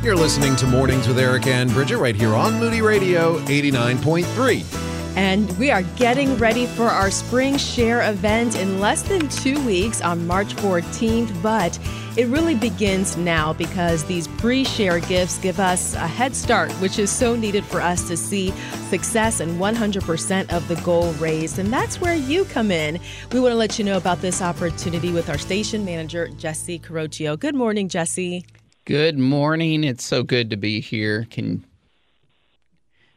You're listening to Mornings with Eric and Bridget right here on Moody Radio 89.3. And we are getting ready for our spring share event in less than two weeks on March 14th. But it really begins now because these pre share gifts give us a head start, which is so needed for us to see success and 100% of the goal raised. And that's where you come in. We want to let you know about this opportunity with our station manager, Jesse Carocchio. Good morning, Jesse. Good morning. It's so good to be here. Can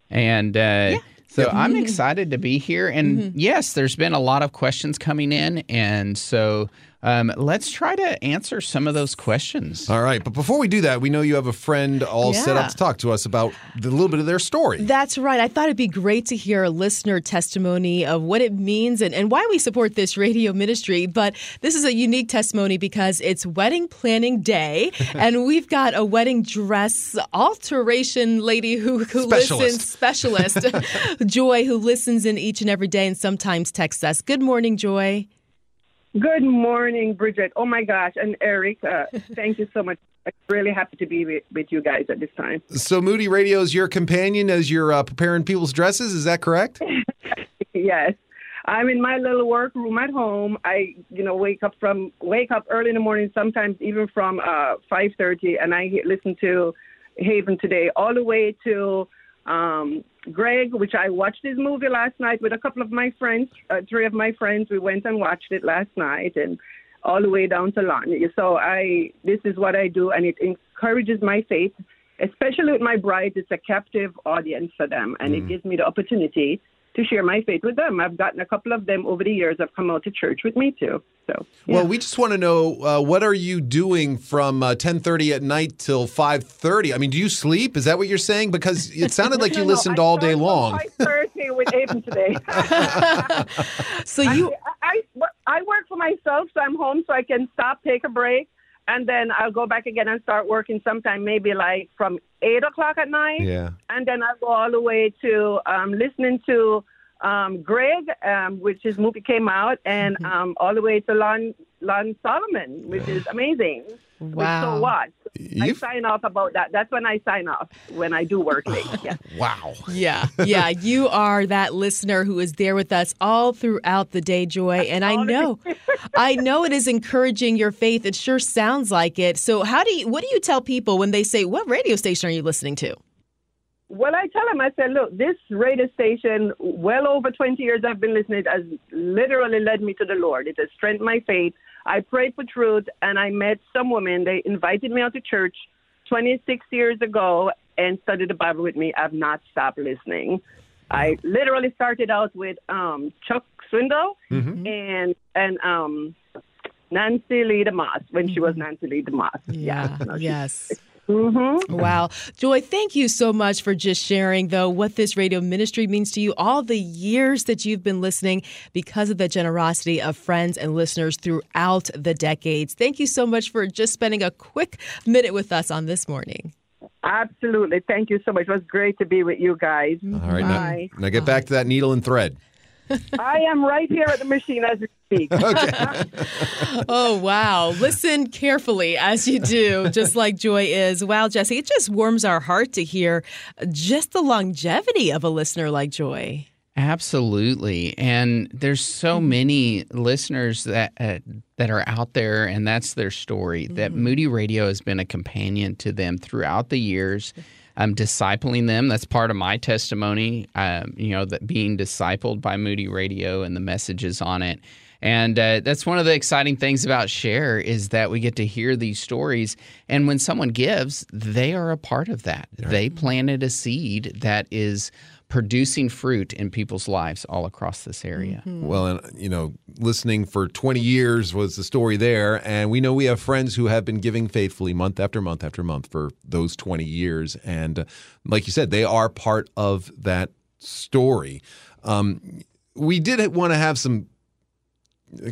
and uh, yeah. So I'm excited to be here. And mm-hmm. yes, there's been a lot of questions coming in. And so um, let's try to answer some of those questions. All right. But before we do that, we know you have a friend all yeah. set up to talk to us about a little bit of their story. That's right. I thought it'd be great to hear a listener testimony of what it means and, and why we support this radio ministry. But this is a unique testimony because it's wedding planning day, and we've got a wedding dress alteration lady who, who specialist. listens, specialist, Joy, who listens in each and every day and sometimes texts us. Good morning, Joy. Good morning, Bridget. Oh my gosh, and Eric, uh, thank you so much. I'm really happy to be with, with, you guys at this time. So, Moody Radio is your companion as you're uh, preparing people's dresses. Is that correct? yes. I'm in my little workroom at home. I, you know, wake up from wake up early in the morning, sometimes even from uh, 5:30, and I listen to Haven today all the way to um, Greg, which I watched his movie last night with a couple of my friends, uh, three of my friends. We went and watched it last night, and all the way down to London. So I, this is what I do, and it encourages my faith, especially with my brides. It's a captive audience for them, and mm. it gives me the opportunity to share my faith with them. I've gotten a couple of them over the years have come out to church with me too. So, yeah. well, we just want to know uh, what are you doing from uh, ten thirty at night till five thirty? I mean, do you sleep? Is that what you're saying? Because it sounded like you no, listened all day long. Five thirty with Haven today. so you, I, I I work for myself, so I'm home, so I can stop, take a break and then I'll go back again and start working sometime maybe like from eight o'clock at night. Yeah. And then I'll go all the way to um, listening to um, Greg, um, which his movie came out, and mm-hmm. um, all the way to Lon, Lon Solomon, which is amazing. Wow. So what? You've... I sign off about that. That's when I sign off when I do work late. Yeah. wow. Yeah. Yeah. You are that listener who is there with us all throughout the day, Joy. And I know, I know it is encouraging your faith. It sure sounds like it. So how do you, what do you tell people when they say, what radio station are you listening to? Well, I tell them, I said, look, this radio station, well over 20 years I've been listening, has literally led me to the Lord. It has strengthened my faith. I prayed for truth, and I met some women. They invited me out to church 26 years ago and studied the Bible with me. I've not stopped listening. I literally started out with um, Chuck Swindoll mm-hmm. and and um, Nancy Leigh DeMoss when she was mm-hmm. Nancy Leigh DeMoss. Yeah, yeah. yes. Mm-hmm. Wow. Joy, thank you so much for just sharing, though, what this radio ministry means to you, all the years that you've been listening because of the generosity of friends and listeners throughout the decades. Thank you so much for just spending a quick minute with us on this morning. Absolutely. Thank you so much. It was great to be with you guys. All right. Now, now, get back to that needle and thread. I am right here at the machine as we speak. okay. oh, wow. Listen carefully as you do, just like Joy is. Wow, Jesse, it just warms our heart to hear just the longevity of a listener like Joy. Absolutely, and there's so many listeners that uh, that are out there, and that's their story. Mm-hmm. That Moody Radio has been a companion to them throughout the years. I'm discipling them. That's part of my testimony. Um, you know, that being discipled by Moody Radio and the messages on it. And uh, that's one of the exciting things about Share is that we get to hear these stories. And when someone gives, they are a part of that. Right. They planted a seed that is producing fruit in people's lives all across this area. Mm-hmm. Well, and you know, listening for 20 years was the story there, and we know we have friends who have been giving faithfully month after month after month for those 20 years, and uh, like you said, they are part of that story. Um, we did want to have some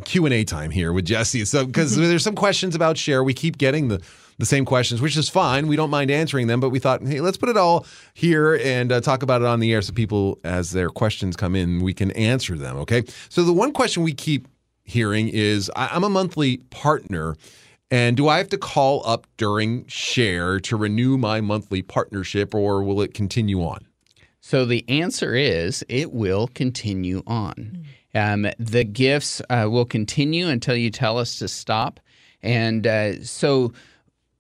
Q and A time here with Jesse, so because mm-hmm. there's some questions about share, we keep getting the the same questions, which is fine. We don't mind answering them, but we thought, hey, let's put it all here and uh, talk about it on the air so people, as their questions come in, we can answer them. Okay. So the one question we keep hearing is I- I'm a monthly partner And do I have to call up during share to renew my monthly partnership or will it continue on? So the answer is it will continue on. Um, the gifts uh, will continue until you tell us to stop. And uh, so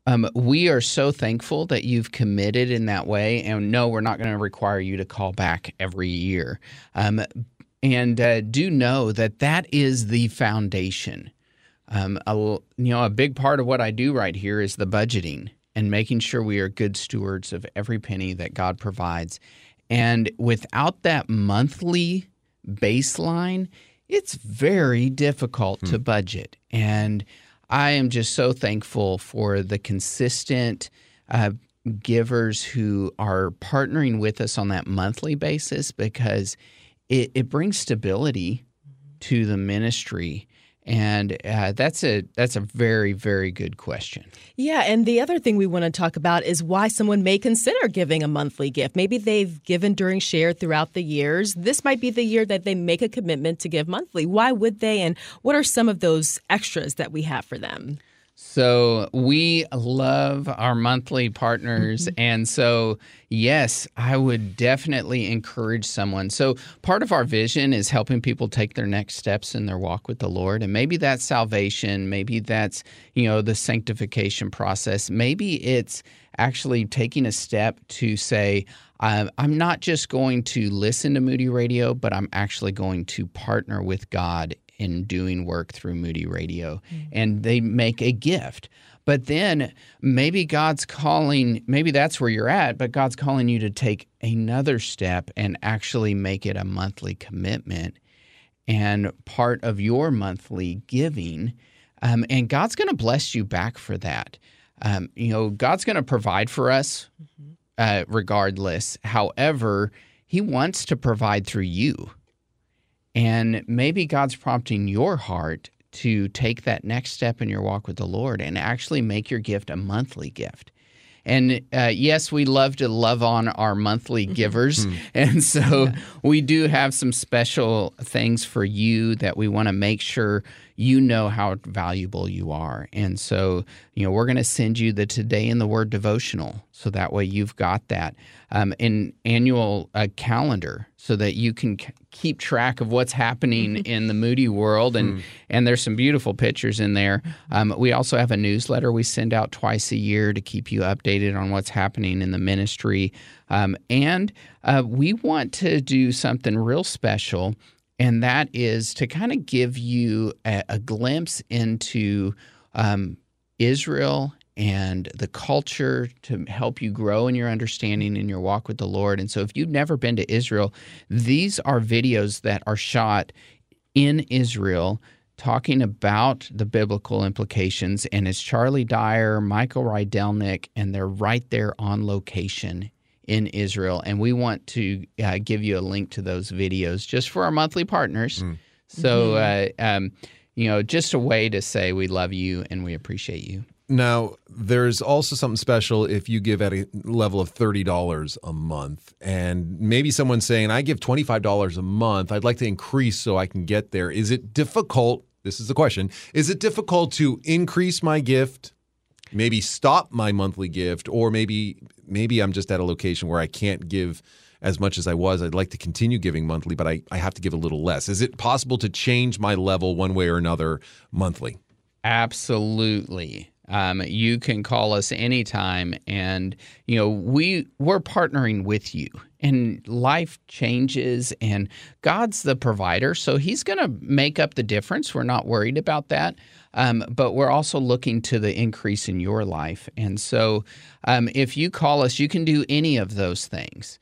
um, we are so thankful that you've committed in that way. And no, we're not going to require you to call back every year. Um, and uh, do know that that is the foundation. Um, a, you know, a big part of what I do right here is the budgeting and making sure we are good stewards of every penny that God provides. And without that monthly baseline, it's very difficult to budget. And I am just so thankful for the consistent uh, givers who are partnering with us on that monthly basis because it, it brings stability to the ministry. And uh, that's a that's a very very good question. Yeah, and the other thing we want to talk about is why someone may consider giving a monthly gift. Maybe they've given during share throughout the years. This might be the year that they make a commitment to give monthly. Why would they and what are some of those extras that we have for them? So we love our monthly partners. Mm-hmm. and so, yes, I would definitely encourage someone. So, part of our vision is helping people take their next steps in their walk with the Lord. And maybe that's salvation. Maybe that's, you know, the sanctification process. Maybe it's actually taking a step to say, I'm not just going to listen to Moody Radio, but I'm actually going to partner with God in doing work through Moody Radio. And they make a gift. But then maybe God's calling, maybe that's where you're at, but God's calling you to take another step and actually make it a monthly commitment and part of your monthly giving. Um, and God's going to bless you back for that. Um, you know, God's going to provide for us uh, regardless. However, He wants to provide through you. And maybe God's prompting your heart to take that next step in your walk with the Lord and actually make your gift a monthly gift. And uh, yes, we love to love on our monthly givers. And so we do have some special things for you that we want to make sure you know how valuable you are. And so, you know, we're going to send you the Today in the Word devotional. So that way you've got that. Um, an annual uh, calendar so that you can c- keep track of what's happening in the Moody world. And, and there's some beautiful pictures in there. Um, we also have a newsletter we send out twice a year to keep you updated on what's happening in the ministry. Um, and uh, we want to do something real special and that is to kind of give you a, a glimpse into um, Israel and the culture to help you grow in your understanding in your walk with the Lord. And so, if you've never been to Israel, these are videos that are shot in Israel talking about the biblical implications. And it's Charlie Dyer, Michael Rydelnik, and they're right there on location in Israel. And we want to uh, give you a link to those videos just for our monthly partners. So, uh, um, you know, just a way to say we love you and we appreciate you. Now, there's also something special if you give at a level of $30 a month. And maybe someone's saying, I give $25 a month. I'd like to increase so I can get there. Is it difficult? This is the question. Is it difficult to increase my gift, maybe stop my monthly gift, or maybe maybe I'm just at a location where I can't give as much as I was. I'd like to continue giving monthly, but I, I have to give a little less. Is it possible to change my level one way or another monthly? Absolutely. Um, you can call us anytime, and you know we we're partnering with you. And life changes, and God's the provider, so He's going to make up the difference. We're not worried about that, um, but we're also looking to the increase in your life. And so, um, if you call us, you can do any of those things.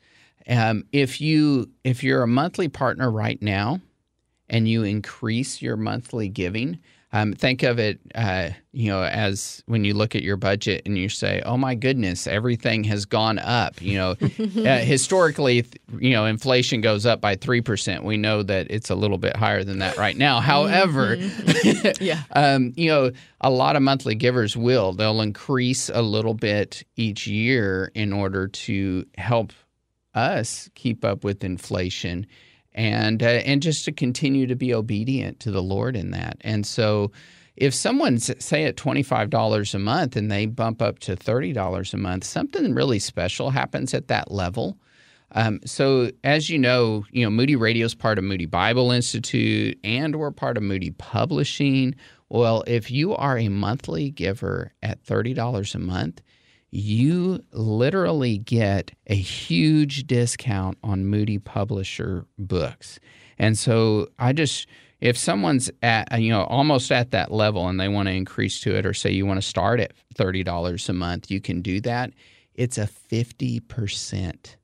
Um, if you if you're a monthly partner right now, and you increase your monthly giving, um, think of it, uh, you know, as when you look at your budget and you say, "Oh my goodness, everything has gone up." You know, uh, historically, you know, inflation goes up by three percent. We know that it's a little bit higher than that right now. However, Yeah. um, you know, a lot of monthly givers will they'll increase a little bit each year in order to help us keep up with inflation and uh, and just to continue to be obedient to the Lord in that. And so if someone's say at $25 a month and they bump up to $30 a month, something really special happens at that level. Um, so as you know, you know Moody Radio is part of Moody Bible Institute, and we're part of Moody Publishing. Well, if you are a monthly giver at thirty dollars a month, you literally get a huge discount on Moody Publisher books. And so I just if someone's at you know almost at that level and they want to increase to it or say you want to start at $30 a month, you can do that. It's a 50%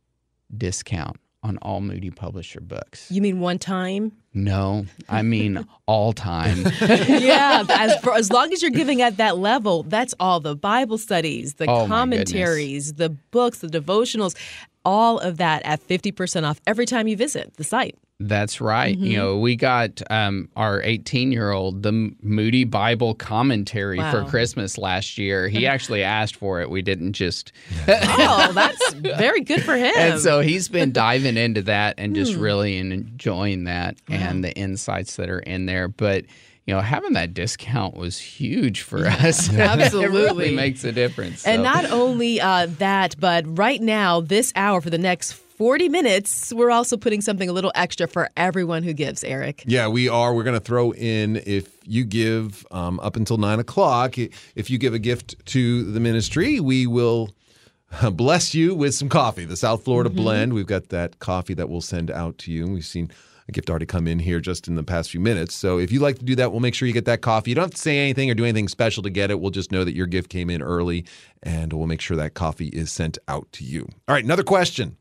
discount on all Moody Publisher books. You mean one time? No, I mean all time. yeah, as for, as long as you're giving at that level, that's all the Bible studies, the Oh, commentaries, the books, the devotionals, all of that at 50% off every time you visit the site. That's right. Mm-hmm. You know, we got um, our 18 year old the Moody Bible commentary for Christmas last year. He actually asked for it. We didn't just. Oh, that's very good for him. And so he's been diving into that and Hmm. just really enjoying that and the insights that are in there. But you know, having that discount was huge for us. it Absolutely. really makes a difference. And So- not only uh, that, but right now, this hour for the next 40 minutes, we're also putting something a little extra for everyone who gives, Eric. Yeah, we are. We're going to throw in if you give um, up until nine o'clock. If you give a gift to the ministry, we will bless you with some coffee. The South Florida blend. We've got that coffee that we'll send out to you. We've seen a gift already come in here just in the past few minutes. So if you'd like to do that, we'll make sure you get that coffee. You don't have to say anything or do anything special to get it. We'll just know that your gift came in early, and we'll make sure that coffee is sent out to you. All right, another question.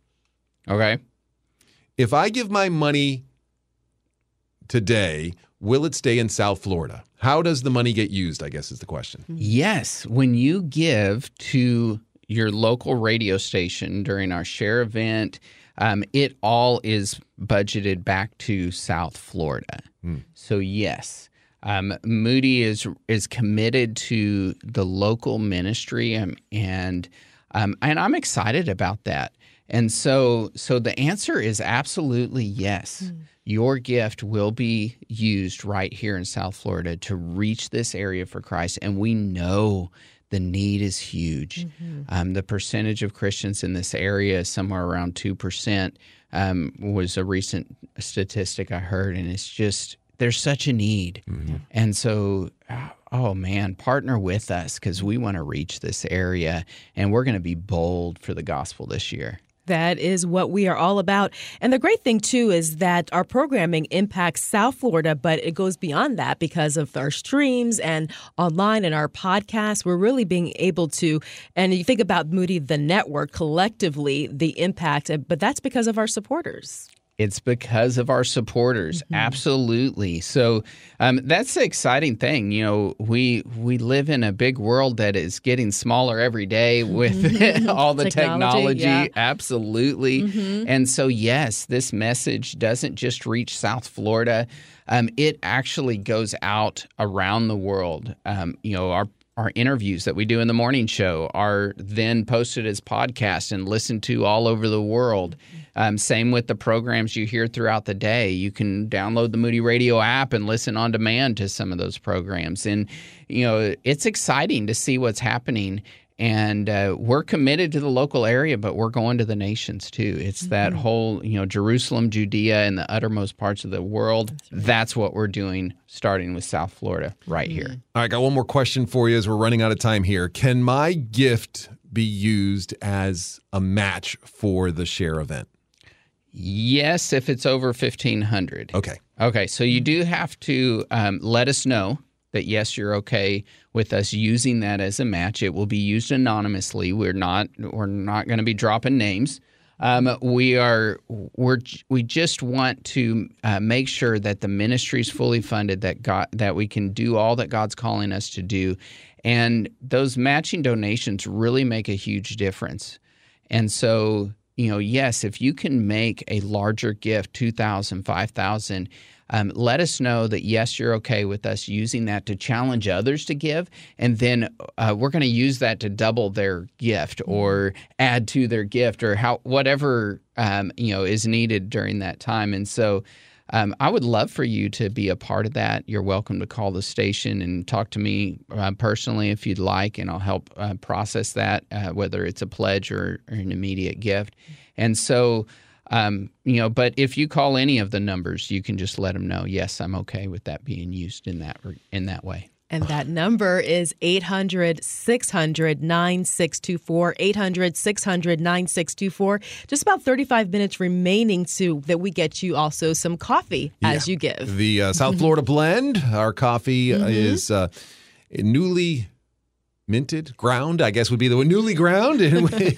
Okay. If I give my money today, will it stay in South Florida? How does the money get used? I guess is the question. Yes, when you give to your local radio station during our share event, um, it all is budgeted back to South Florida. So yes, um, Moody is is committed to the local ministry, um, and um, and I'm excited about that. And so so the answer is absolutely yes. Your gift will be used right here in South Florida to reach this area for Christ, and we know the need is huge. Um, the percentage of Christians in this area is somewhere around two percent. Um, was a recent statistic I heard, and it's just there's such a need, and so uh, oh man, partner with us because we want to reach this area, and we're going to be bold for the gospel this year. That is what we are all about. And the great thing, too, is that our programming impacts South Florida, but it goes beyond that because of our streams and online and our podcasts. We're really being able to, and you think about Moody, the network, collectively, the impact, but that's because of our supporters. It's because of our supporters, absolutely. So um, that's the exciting thing. You know, we we live in a big world that is getting smaller every day with all the Technology, technology. yeah. Absolutely. And so, yes, this message doesn't just reach South Florida. Um, it actually goes out around the world. Um, you know, our our interviews that we do in the morning show are then posted as podcasts and listened to all over the world. Um, same with the programs you hear throughout the day. You can download the Moody Radio app and listen on demand to some of those programs. And, you know, it's exciting to see what's happening. And uh, we're committed to the local area, but we're going to the nations too. It's that whole, you know, Jerusalem, Judea, and the uttermost parts of the world. That's what we're doing, starting with South Florida right here. All right, got one more question for you as we're running out of time here. Can my gift be used as a match for the share event? Yes, if it's over 1500 Okay. Okay, so you do have to um, let us know that yes, you're okay with us using that as a match. It will be used anonymously. We're not we're not going to be dropping names. Um, we are we're we just want to uh, make sure that the ministry is fully funded, that God that we can do all that God's calling us to do, and those matching donations really make a huge difference. And so, you know, yes, if you can make a larger gift, 2000, 5000, um, let us know that yes, you're okay with us using that to challenge others to give, and then uh, we're going to use that to double their gift or add to their gift or how whatever um, you know is needed during that time. And so, um, I would love for you to be a part of that. You're welcome to call the station and talk to me uh, personally if you'd like, and I'll help uh, process that, uh, whether it's a pledge or, or, an immediate gift. And so, um, you know, but if you call any of the numbers, you can just let them know. Yes, I'm okay with that being used in that in that way. And that number is 800 600 9624. 800 600 9624. Just about 35 minutes remaining to that we get you also some coffee as you give. The uh, South Florida blend, our coffee mm-hmm. is uh, newly minted, ground, I guess would be the one, newly ground. it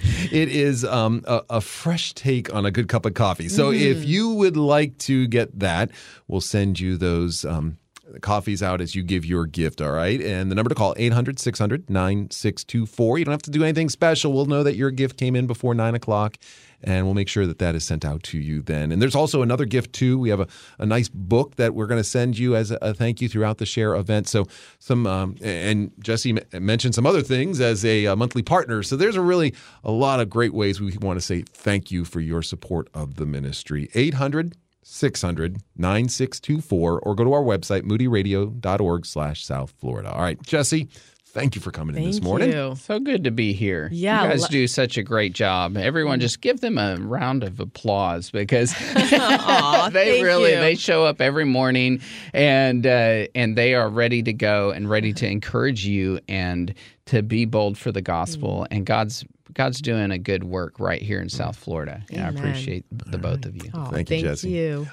is um, a, a, fresh take on a good cup of coffee. So mm. if you would like to get that, we'll send you those. Um, the coffee's out as you give your gift, all right? And the number to call 800 600 9624. You don't have to do anything special. We'll know that your gift came in before 9 o'clock and we'll make sure that that is sent out to you then. And there's also another gift too. We have a, a nice book that we're going to send you as a, thank you throughout the share event. So some um, and Jesse mentioned some other things as a, a, monthly partner. So there's a really a lot of great ways we want to say thank you for your support of the ministry. 800 600 9624 or go to our website, moodyradio.org slash South Florida. All right, Jesse, thank you for coming thank in this morning. You. So good to be here. Yeah. You guys do such a great job. Everyone just give them a round of applause because Aww, they really you. they show up every morning and uh, and they are ready to go and ready to encourage you and to be bold for the gospel mm. and God's God's doing a good work right here in South mm. Florida. And I appreciate the both of you. Oh, thank you, Jesse. You.